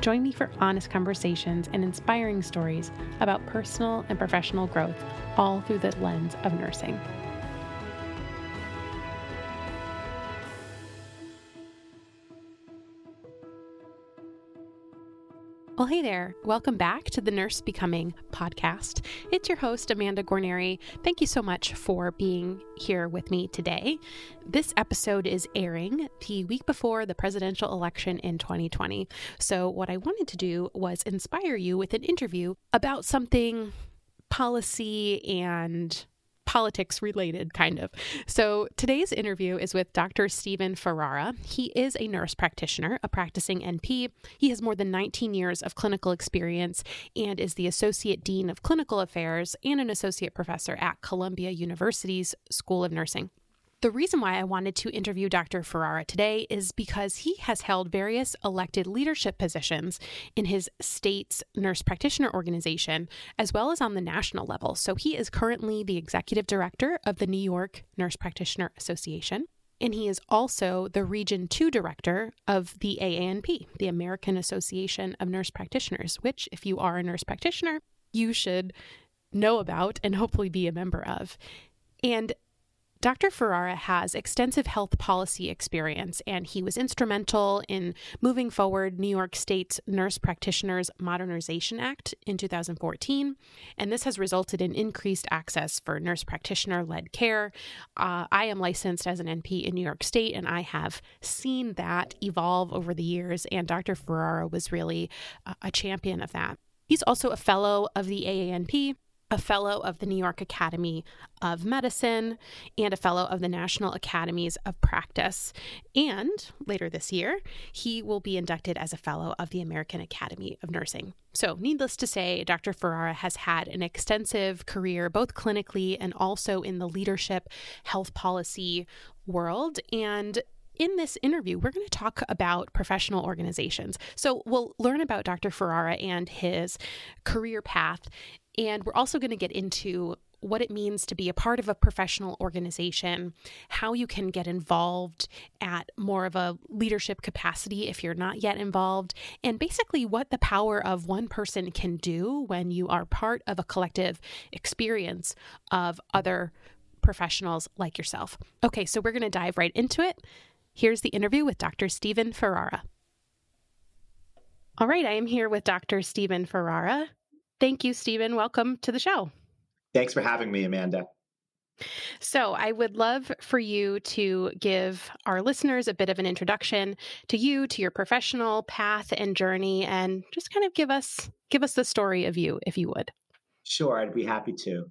Join me for honest conversations and inspiring stories about personal and professional growth, all through the lens of nursing. Well, hey there. Welcome back to the Nurse Becoming podcast. It's your host, Amanda Guarnieri. Thank you so much for being here with me today. This episode is airing the week before the presidential election in 2020. So, what I wanted to do was inspire you with an interview about something policy and politics related, kind of. So today's interview is with Dr. Stephen Ferrara. He is a nurse practitioner, a practicing NP. He has more than 19 years of clinical experience and is the Associate Dean of Clinical Affairs and an Associate Professor at Columbia University's School of Nursing. The reason why I wanted to interview Dr. Ferrara today is because he has held various elected leadership positions in his state's nurse practitioner organization, as well as on the national level. So he is currently the executive director of the New York Nurse Practitioner Association. And he is also the Region 2 director of the AANP, the American Association of Nurse Practitioners, which, if you are a nurse practitioner, you should know about and hopefully be a member of. And Dr. Ferrara has extensive health policy experience, and he was instrumental in moving forward New York State's Nurse Practitioners Modernization Act in 2014. And this has resulted in increased access for nurse practitioner led care. Uh, I am licensed as an NP in New York State, and I have seen that evolve over the years. And Dr. Ferrara was really a champion of that. He's also a fellow of the AANP a fellow of the New York Academy of Medicine, and a fellow of the National Academies of Practice. And later this year, he will be inducted as a fellow of the American Academy of Nursing. So, needless to say, Dr. Ferrara has had an extensive career, both clinically and also in the leadership health policy world. And in this interview, we're going to talk about professional organizations. So we'll learn about Dr. Ferrara and his career path and we're also going to get into what it means to be a part of a professional organization, how you can get involved at more of a leadership capacity if you're not yet involved, and basically what the power of one person can do when you are part of a collective experience of other professionals like yourself. Okay, so we're going to dive right into it. Here's the interview with Dr. Stephen Ferrara. All right, I am here with Dr. Stephen Ferrara. Thank you, Stephen. Welcome to the show. Thanks for having me, Amanda. So, I would love for you to give our listeners a bit of an introduction to you, to your professional path and journey, and just kind of give us give us the story of you, if you would. Sure, I'd be happy to.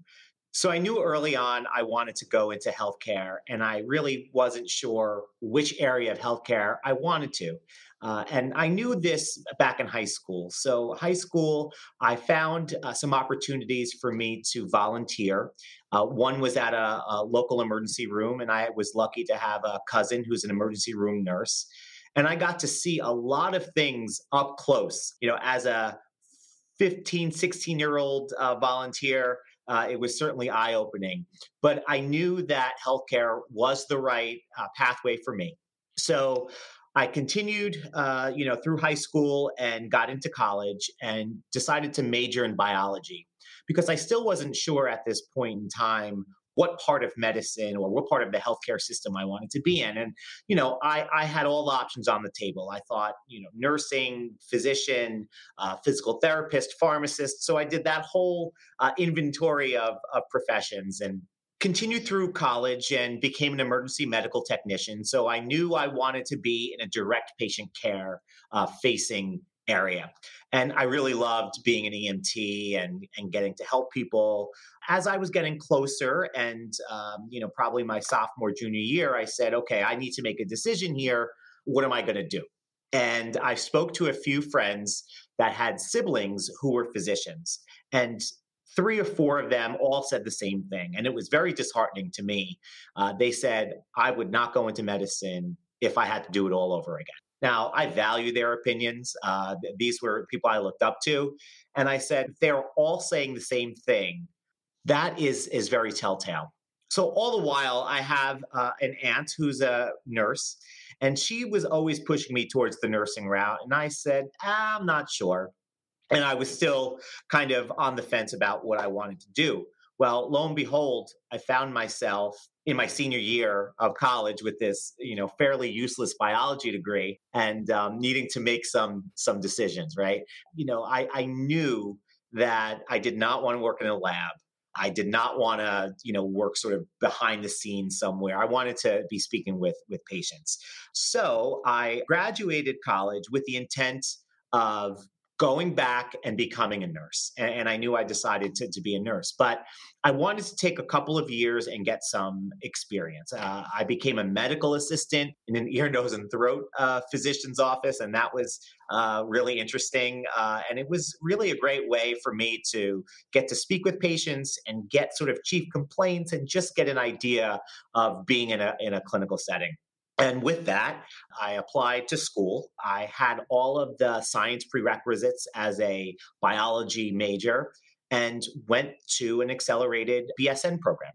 So, I knew early on I wanted to go into healthcare, and I really wasn't sure which area of healthcare I wanted to. Uh, and I knew this back in high school. So, high school, I found uh, some opportunities for me to volunteer. Uh, one was at a, a, local emergency room, and I was lucky to have a cousin who's an emergency room nurse. And I got to see a lot of things up close. You know, as a 15, 16 year old uh, volunteer, uh, it was certainly eye opening. But I knew that healthcare was the right uh, pathway for me. So I continued, uh, you know, through high school and got into college and decided to major in biology because I still wasn't sure at this point in time what part of medicine or what part of the healthcare system I wanted to be in. And, you know, I, I had all the options on the table. I thought, you know, nursing, physician, uh, physical therapist, pharmacist. So I did that whole uh, inventory of, of professions. And continued through college and became an emergency medical technician. So I knew I wanted to be in a direct patient care uh, facing area. And I really loved being an EMT and, and getting to help people. As I was getting closer, and um, you know, probably my sophomore junior year, I said, "Okay, I need to make a decision here. What am I going to do?" And I spoke to a few friends that had siblings who were physicians, and three or four of them all said the same thing. And it was very disheartening to me. Uh, they said, I would not go into medicine if I had to do it all over again. Now, I value their opinions. Uh, these were people I looked up to. And I said, they're all saying the same thing. That is, is very telltale. So, all the while, I have uh, an aunt who's a nurse, and she was always pushing me towards the nursing route. And I said, I'm not sure. And I was still kind of on the fence about what I wanted to do. Well, lo and behold, I found myself in my senior year of college with this, you know, fairly useless biology degree and um, needing to make some some decisions. Right? You know, I, I knew that I did not want to work in a lab. I did not want to, you know, work sort of behind the scenes somewhere. I wanted to be speaking with with patients. So I graduated college with the intent of going back and becoming a nurse. And, and, I knew I decided to, to be a nurse, but I wanted to take a couple of years and get some experience. Uh, I became a medical assistant in an ear, nose, and throat uh, physician's office, and that was uh, really interesting. Uh, and it was really a great way for me to get to speak with patients and get sort of chief complaints and just get an idea of being in a, in a clinical setting. And with that, I applied to school. I had all of the science prerequisites as a biology major and went to an accelerated BSN program.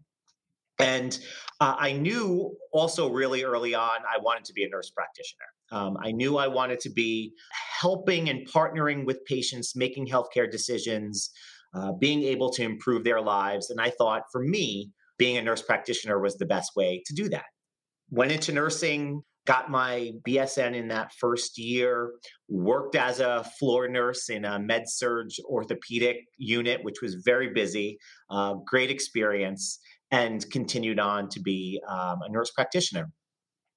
And uh, I knew also really early on I wanted to be a nurse practitioner. Um, I knew I wanted to be helping and partnering with patients, making healthcare decisions, uh, being able to improve their lives. And I thought for me, being a nurse practitioner was the best way to do that went into nursing, got my BSN in that first year, worked as a floor nurse in a med surg orthopedic unit, which was very busy, uh, great experience, and continued on to be um, a nurse practitioner.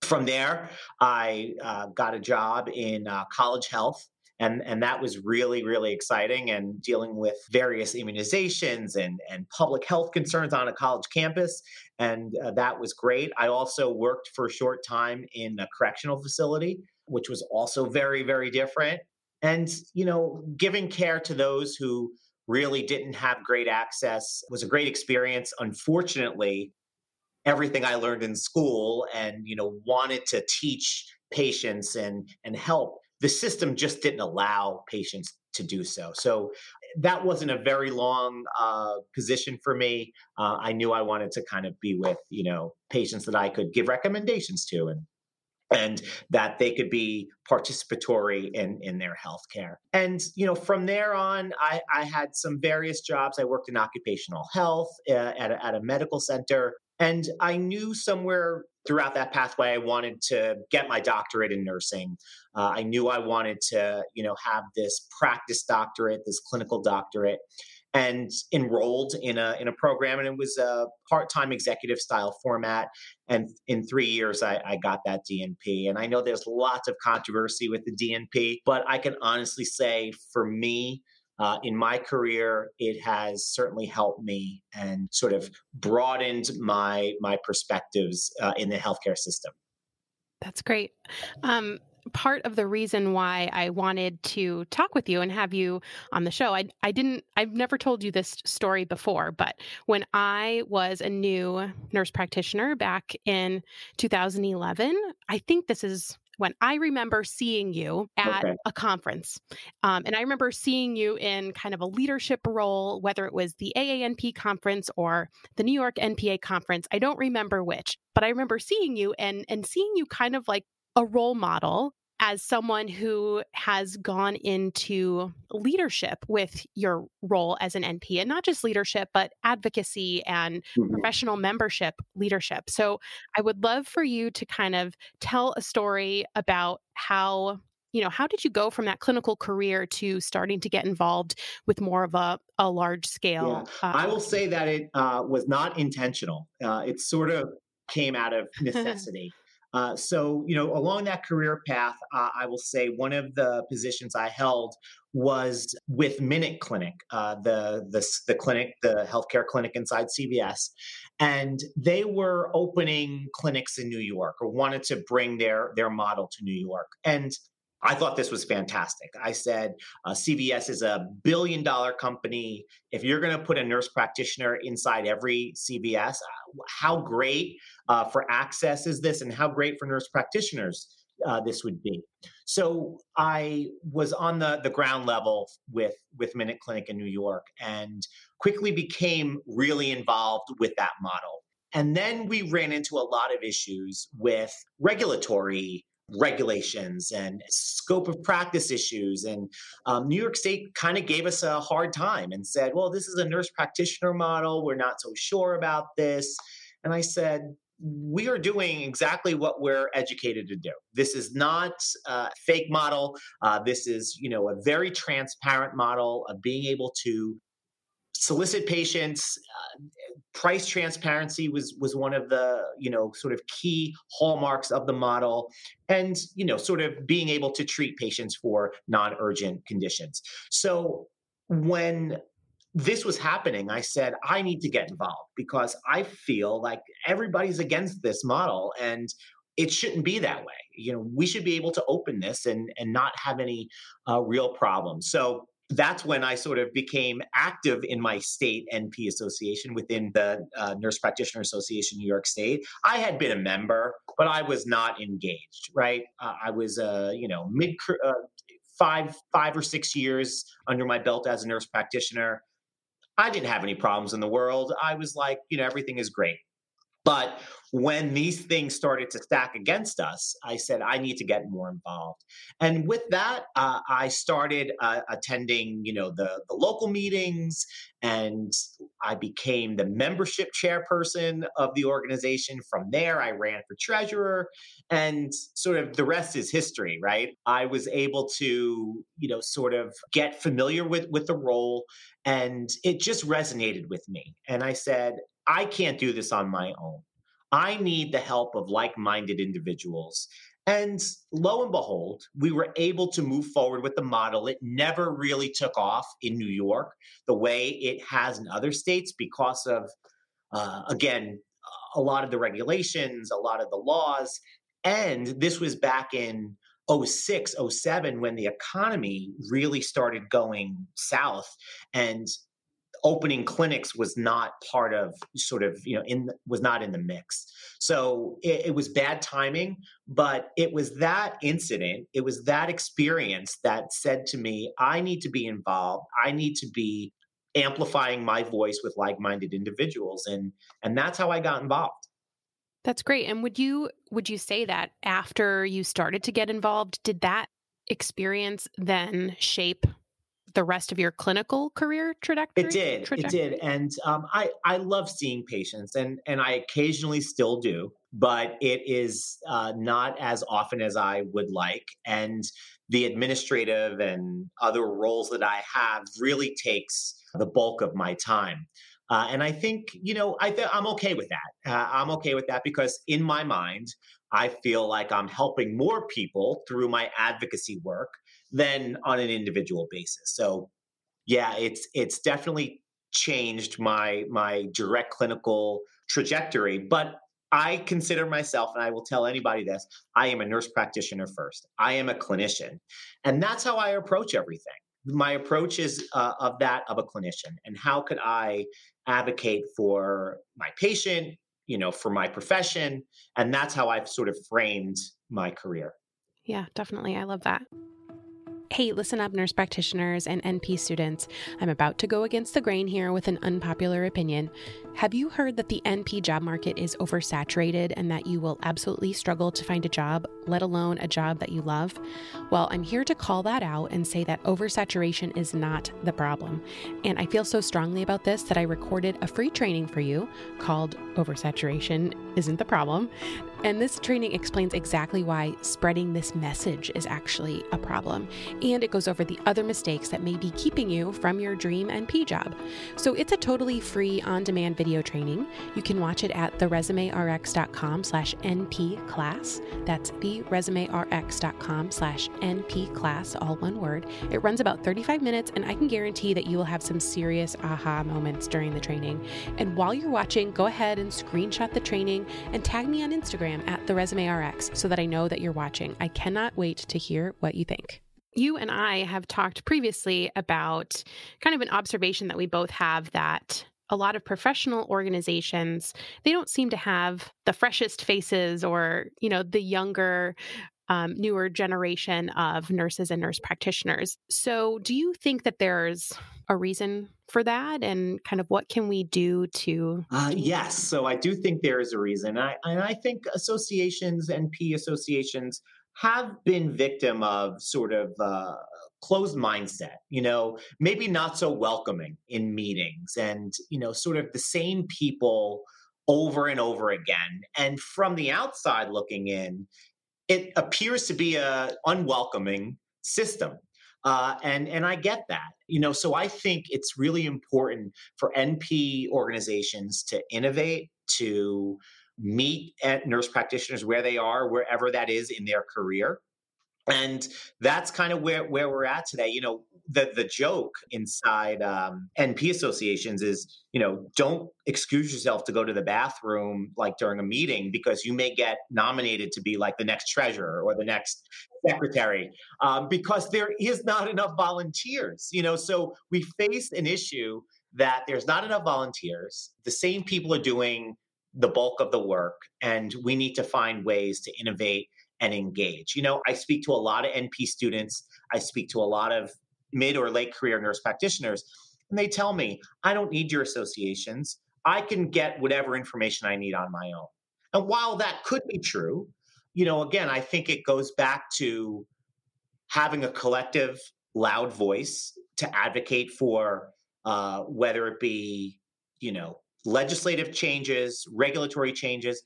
From there, I uh, got a job in uh, college health and and that was really really exciting and dealing with various immunizations and and public health concerns on a college campus and uh, that was great. I also worked for a short time in a correctional facility which was also very very different. And you know giving care to those who really didn't have great access was a great experience. Unfortunately everything i learned in school and you know wanted to teach patients and and help the system just didn't allow patients to do so. So that wasn't a very long uh, position for me. Uh, I knew I wanted to kind of be with you know patients that I could give recommendations to and and that they could be participatory in in their healthcare. And you know, from there on, I, I had some various jobs. I worked in occupational health uh, at, a, at a medical center, and I knew somewhere throughout that pathway, I wanted to get my doctorate in nursing. Uh, I knew I wanted to, you know, have this practice doctorate, this clinical doctorate, and enrolled in a in a program. And it was a part time executive style format. And in three years, I, I got that DNP. And I know there's lots of controversy with the DNP, but I can honestly say, for me, uh, in my career, it has certainly helped me and sort of broadened my my perspectives uh, in the healthcare system. That's great. Um, part of the reason why I wanted to talk with you and have you on the show, I, I didn't, I've never told you this story before, but when I was a new nurse practitioner back in 2011, I think this is when I remember seeing you at okay. a conference. Um, and I remember seeing you in kind of a leadership role, whether it was the AANP conference or the New York NPA conference. I don't remember which, but I remember seeing you and and seeing you kind of like a role model as someone who has gone into leadership with your role as an NP and not just leadership, but advocacy and mm-hmm. professional membership leadership. So I would love for you to kind of tell a story about how you know how did you go from that clinical career to starting to get involved with more of a, a large scale yeah. uh, i will say that it uh, was not intentional uh, it sort of came out of necessity uh, so, you know, along that career path, uh, I will say one of the positions I held was with Minute Clinic, uh, the, the the clinic, the healthcare clinic inside CVS, and they were opening clinics in New York or wanted to bring their their model to New York. And I thought this was fantastic. I said, uh, CVS is a billion dollar company. If you're going to put a nurse practitioner inside every CVS, uh, how great uh, for access is this, and how great for nurse practitioners uh, this would be. So I was on the the ground level with with Minute Clinic in New York, and quickly became really involved with that model. And then we ran into a lot of issues with regulatory regulations and scope of practice issues. And um, New York State kind of gave us a hard time and said, well, this is a nurse practitioner model. We're not so sure about this. And I said, we are doing exactly what we're educated to do. This is not a fake model. Uh, this is, you know, a very transparent model of being able to solicit patients uh, price transparency was was one of the you know sort of key hallmarks of the model and you know sort of being able to treat patients for non-urgent conditions. So when this was happening i said i need to get involved because i feel like everybody's against this model and it shouldn't be that way. You know we should be able to open this and and not have any uh, real problems. So that's when I sort of became active in my state NP association within the uh, Nurse Practitioner Association New York State. I had been a member, but I was not engaged. Right, uh, I was uh, you know mid uh, five five or six years under my belt as a nurse practitioner. I didn't have any problems in the world. I was like, you know, everything is great. But when these things started to stack against us, I said, I need to get more involved. And with that, uh, I started uh, attending, you know, the, the local meetings and I became the membership chairperson of the organization. From there, I ran for treasurer and sort of the rest is history, right? I was able to, you know, sort of get familiar with, with the role and it just resonated with me. And I said, I can't do this on my own. I need the help of like minded individuals. And lo and behold, we were able to move forward with the model. It never really took off in New York the way it has in other states because of, uh, again, a lot of the regulations, a lot of the laws. And this was back in 06, 07 when the economy really started going south. And opening clinics was not part of sort of you know in was not in the mix. So it, it, was bad timing but it was that incident it was that experience that said to me i need to be involved. I need to be amplifying my voice with like-minded individuals and and that's how i got involved. That's great and would you would you say that after you started to get involved did that experience then shape the rest of your clinical career trajectory? It did. Trajectory? It did. And um, I, I love seeing patients and, and I occasionally still do, but it is uh, not as often as I would like. And the administrative and other roles that I have really takes the bulk of my time. Uh, and I think, you know, I th- I'm okay with that. Uh, I'm okay with that because in my mind, I feel like I'm helping more people through my advocacy work than on an individual basis. So yeah, it's it's definitely changed my my direct clinical trajectory, but I consider myself, and I will tell anybody this I am a nurse practitioner first. I am a clinician. And that's how I approach everything. My approach is uh, of that of a clinician. And how could I advocate for my patient, you know, for my profession? And that's how I've sort of framed my career. Yeah, definitely. I love that. Hey, listen up, nurse practitioners and NP students. I'm about to go against the grain here with an unpopular opinion. Have you heard that the NP job market is oversaturated and that you will absolutely struggle to find a job, let alone a job that you love? Well, I'm here to call that out and say that oversaturation is not the problem. And I feel so strongly about this that I recorded a free training for you called Oversaturation Isn't the Problem. And this training explains exactly why spreading this message is actually a problem. And it goes over the other mistakes that may be keeping you from your dream NP job. So it's a totally free on demand video video training. You can watch it at theresumerx.com slash NP class. That's theresumerx.com slash NP class, all one word. It runs about 35 minutes, and I can guarantee that you will have some serious aha moments during the training. And while you're watching, go ahead and screenshot the training and tag me on Instagram at the resume RX so that I know that you're watching. I cannot wait to hear what you think. You and I have talked previously about kind of an observation that we both have that a lot of professional organizations they don't seem to have the freshest faces or you know the younger um, newer generation of nurses and nurse practitioners. So, do you think that there's a reason for that, and kind of what can we do to? Uh, yes, so I do think there is a reason. I, and I think associations, NP associations, have been victim of sort of uh, closed mindset you know maybe not so welcoming in meetings and you know sort of the same people over and over again and from the outside looking in it appears to be a unwelcoming system. Uh, and and I get that, you know. So I think it's really important for NP organizations to innovate, to meet at nurse practitioners where they are, wherever that is in their career, and that's kind of where where we're at today. You know, the the joke inside um, NP associations is, you know, don't excuse yourself to go to the bathroom like during a meeting because you may get nominated to be like the next treasurer or the next secretary um, because there is not enough volunteers. You know, so we face an issue that there's not enough volunteers. The same people are doing the bulk of the work, and we need to find ways to innovate and engage. You know, I speak to a lot of NP students. I speak to a lot of mid or late career nurse practitioners, and they tell me, I don't need your associations. I can get whatever information I need on my own. And while that could be true, you know, again, I think it goes back to having a collective, loud voice to advocate for uh, whether it be, you know, legislative changes, regulatory changes,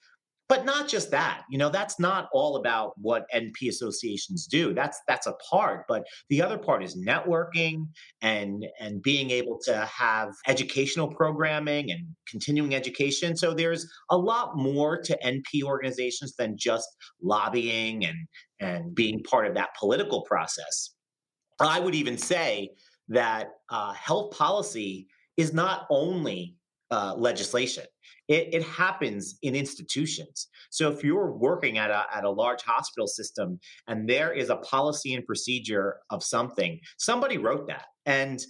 but not just that you know that's not all about what np associations do. That's that's a part but the other part is networking and and being able to have educational programming and continuing education. So there's a lot more to np organizations than just lobbying and and being part of that political process. I would even say that uh, health policy is not only uh, legislation it, it, happens in institutions. So if you're working at a, at a large hospital system and there is a policy and procedure of something, somebody wrote that. And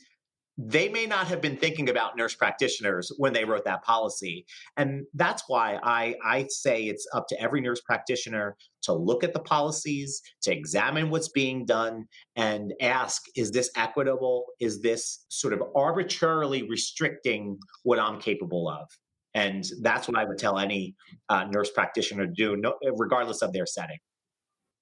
they may not have been thinking about nurse practitioners when they wrote that policy. And that's why I, I say it's up to every nurse practitioner to look at the policies, to examine what's being done, and ask is this equitable? Is this sort of arbitrarily restricting what I'm capable of? And that's what I would tell any uh, nurse practitioner to do, no, regardless of their setting.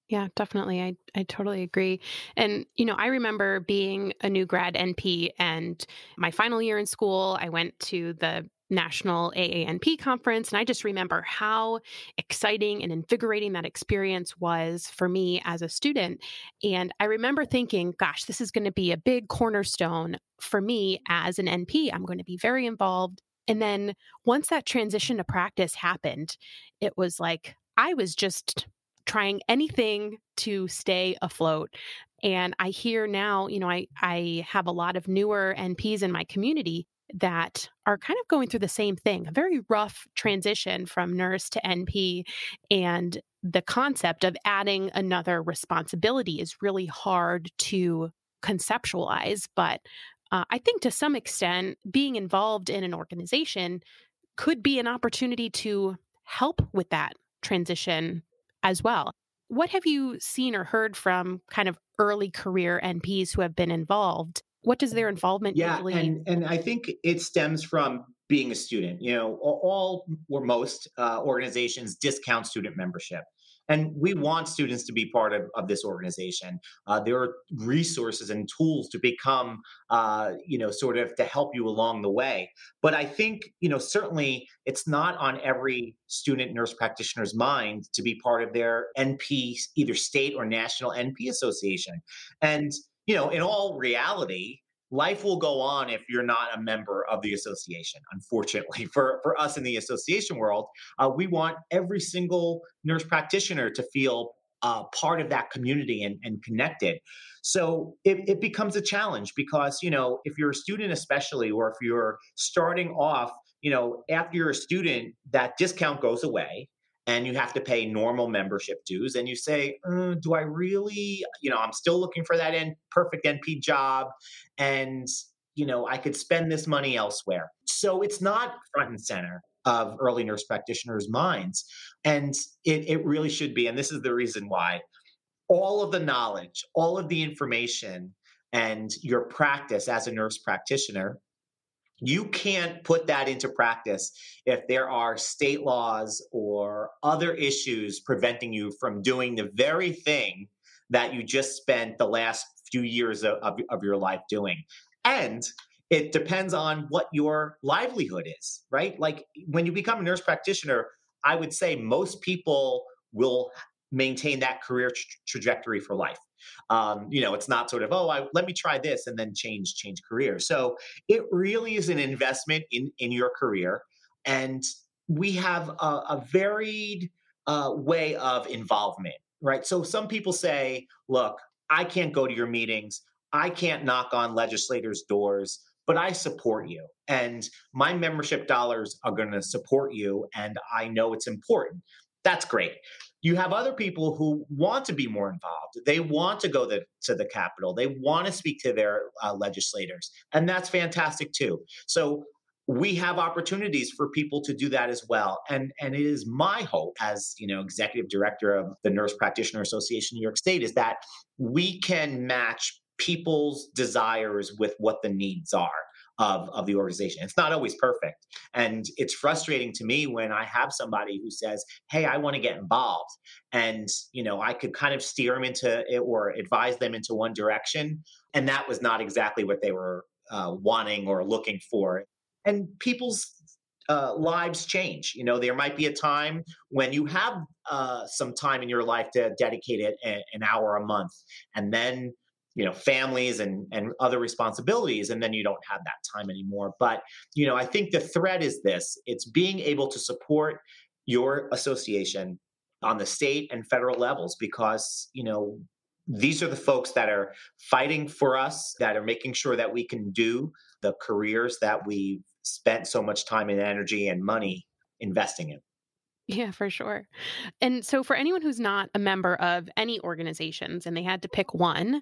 Yeah, definitely. I, I totally agree. And, you know, I remember being a new grad NP and my final year in school, I went to the national AANP conference. And I just remember how exciting and invigorating that experience was for me as a student. And I remember thinking, gosh, this is going to be a big cornerstone for me as an NP. I'm going to be very involved and then once that transition to practice happened, it was like I was just trying anything to stay afloat. And I hear now, you know, I, I have a lot of newer NPs in my community that are kind of going through the same thing a very rough transition from nurse to NP. And the concept of adding another responsibility is really hard to conceptualize. But uh, I think to some extent, being involved in an organization could be an opportunity to help with that transition as well. What have you seen or heard from kind of early career NPs who have been involved? What does their involvement yeah, usually? And, and I think it stems from being a student. You know, all or most uh, organizations discount student membership. And we want students to be part of, of this organization. Uh, there are resources and tools to become, uh, you know, sort of to help you along the way. But I think, you know, certainly it's not on every student nurse practitioner's mind to be part of their NP, either state or national NP association. And, you know, in all reality, life will go on if you're not a member of the association. Unfortunately, for, for us in the association world, uh, we want every single nurse practitioner to feel uh, part of that community and, and connected. So it, it becomes a challenge because, you know, if you're a student, especially, or if you're starting off you know, after you're a student, that discount goes away and you have to pay normal membership dues and you say uh, do i really you know i'm still looking for that N- perfect np job and you know i could spend this money elsewhere. So it's not front and center of early nurse practitioners minds and it, it really should be and this is the reason why all of the knowledge all of the information and your practice as a nurse practitioner you can't put that into practice if there are state laws or other issues preventing you from doing the very thing that you just spent the last few years of, of, of your life doing. And it depends on what your livelihood is, right? Like when you become a nurse practitioner, I would say most people will maintain that career tra- trajectory for life. Um, you know, it's not sort of, oh, I, let me try this and then change change career. So it really is an investment in in your career, and we have a, a varied uh, way of involvement, right? So some people say, look, I can't go to your meetings, I can't knock on legislators' doors. But I support you, and my membership dollars are going to support you, and I know it's important. That's great you have other people who want to be more involved. They want to go the, to the Capitol. They want to speak to their uh, legislators. And that's fantastic too. So we have opportunities for people to do that as well. And, and it is my hope as, you know, executive director of the Nurse Practitioner Association New York State is that we can match people's desires with what the needs are of, of the organization. It's not always perfect. And it's frustrating to me when I have somebody who says, Hey, I want to get involved. And, you know, I could kind of steer them into it or advise them into one direction. And that was not exactly what they were uh, wanting or looking for. And people's uh, lives change. You know, there might be a time when you have uh, some time in your life to dedicate it an hour a month, and then you know families and and other responsibilities and then you don't have that time anymore. But you know i think the thread is this it's being able to support your association on the state and federal levels because you know these are the folks that are fighting for us that are making sure that we can do the careers that we've spent so much time and energy and money investing in yeah, for sure. And so, for anyone who's not a member of any organizations and they had to pick one,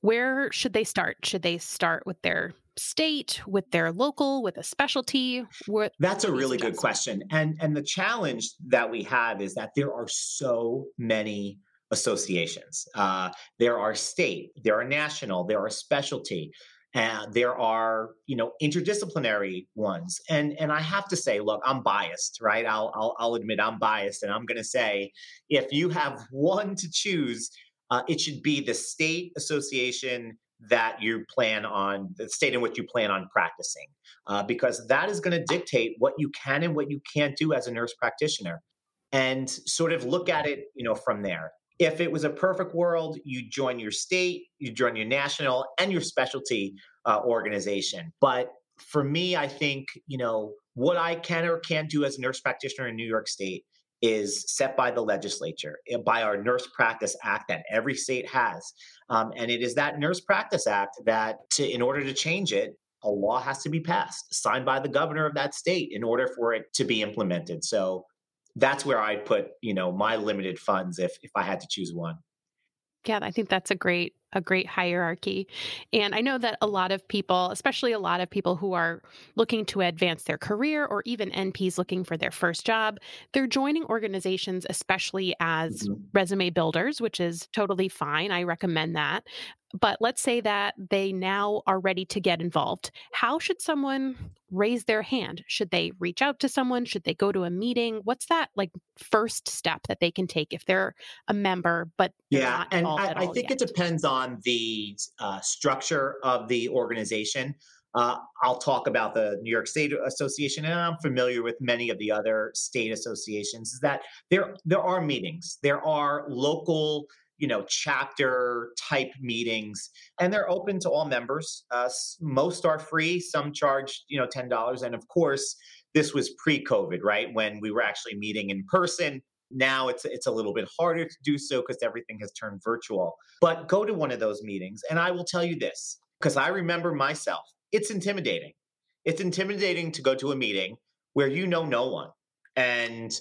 where should they start? Should they start with their state, with their local, with a specialty? What That's a really good question. And and the challenge that we have is that there are so many associations. Uh, there are state, there are national, there are specialty. And there are, you know, interdisciplinary ones. And and I have to say, look, I'm biased, right? I'll I'll, I'll admit I'm biased, and I'm going to say, if you have one to choose, uh, it should be the state association that you plan on, the state in which you plan on practicing, uh, because that is going to dictate what you can and what you can't do as a nurse practitioner, and sort of look at it, you know, from there. If it was a perfect world, you join your state, you join your national and your specialty uh, organization. But for me, I think, you know, what I can or can't do as a nurse practitioner in New York State is set by the legislature, eh, by our Nurse Practice Act that every state has. Um, and it is that Nurse Practice Act that, to, in order to change it, a law has to be passed, signed by the governor of that state in order for it to be implemented. So that's where I'd put, you know, my limited funds if if I had to choose one. Yeah, I think that's a great a great hierarchy. And I know that a lot of people, especially a lot of people who are looking to advance their career or even NPs looking for their first job, they're joining organizations, especially as mm-hmm. resume builders, which is totally fine. I recommend that. But let's say that they now are ready to get involved. How should someone raise their hand? Should they reach out to someone? Should they go to a meeting? What's that like first step that they can take if they're a member, but yeah, and I, I think yet? it depends on the uh, structure of the organization. Uh, I'll talk about the New York State Association, and I'm familiar with many of the other state associations. Is that there there are meetings, there are local you know chapter type meetings and they're open to all members uh, most are free some charge you know $10 and of course this was pre-covid right when we were actually meeting in person now it's it's a little bit harder to do so because everything has turned virtual. But go to one of those meetings and i will tell you this because i remember myself it's intimidating. It's intimidating to go to a meeting where you know no one and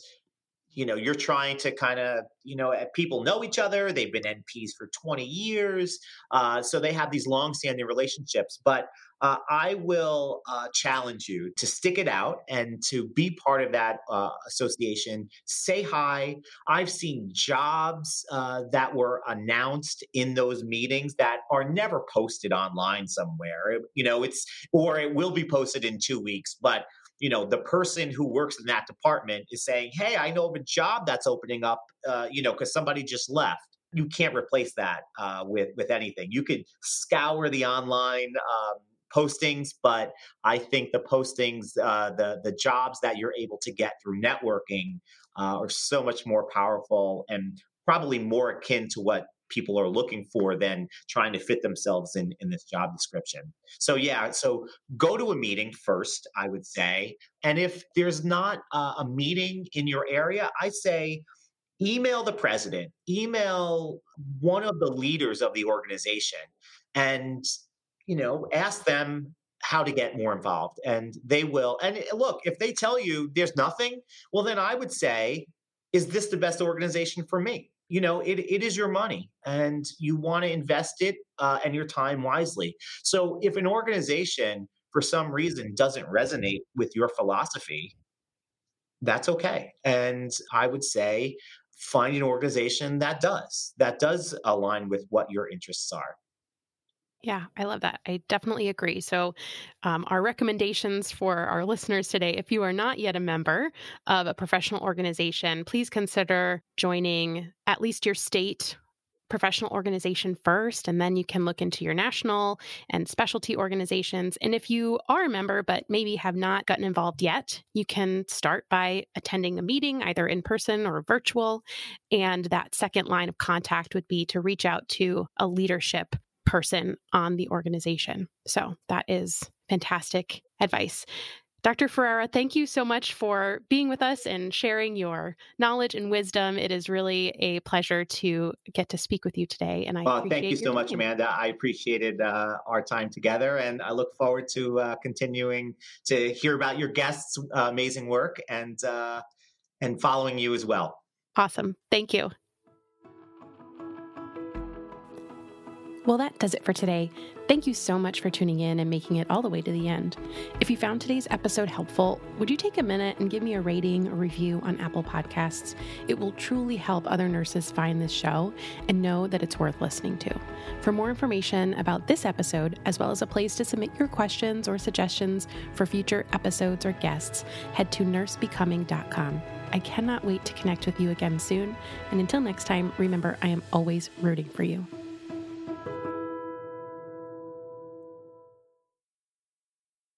you know you're trying to kind of you know eh, people know each other they've been nps for 20 years uh, so they have these long-standing relationships but uh, i will uh, challenge you to stick it out and to be part of that uh, association say hi. I've seen jobs uh, that were announced in those meetings that are never posted online somewhere you know it's or it will be posted in two weeks but you know the person who works in that department is saying hey i know of a job that's opening up uh, you know because somebody just left. You can't replace that uh, with with anything. You could scour the online um, postings but i think the postings uh, the the jobs that you're able to get through networking uh, are so much more powerful and probably more akin to what people are looking for than trying to fit themselves in in this job description. So yeah so go to a meeting first i would say. And if there's not uh, a meeting in your area i say email the president email one of the leaders of the organization and you know ask them how to get more involved. And they will and look if they tell you there's nothing well then i would say is this the best organization for me you know it, it is your money and you want to invest it uh, and your time wisely. So if an organization for some reason doesn't resonate with your philosophy that's okay. And i would say find an organization that does that does align with what your interests are yeah, I love that. I definitely agree. So, um, our recommendations for our listeners today if you are not yet a member of a professional organization, please consider joining at least your state professional organization first, and then you can look into your national and specialty organizations. And if you are a member but maybe have not gotten involved yet, you can start by attending a meeting, either in person or virtual. And that second line of contact would be to reach out to a leadership person on the organization. So that is fantastic advice. Dr. Ferrara, thank you so much for being with us and sharing your knowledge and wisdom. It is really a pleasure to get to speak with you today. And I well, thank you so much, Amanda. I appreciated uh, our time together, and I look forward to uh, continuing to hear about your guests' uh, amazing work and uh, and following you as well. Awesome. Thank you. Well, that does it for today. Thank you so much for tuning in and making it all the way to the end. If you found today's episode helpful, would you take a minute and give me a rating or review on Apple Podcasts? It will truly help other nurses find this show and know that it's worth listening to. For more information about this episode, as well as a place to submit your questions or suggestions for future episodes or guests, head to nursebecoming.com. I cannot wait to connect with you again soon. And until next time, remember, I am always rooting for you.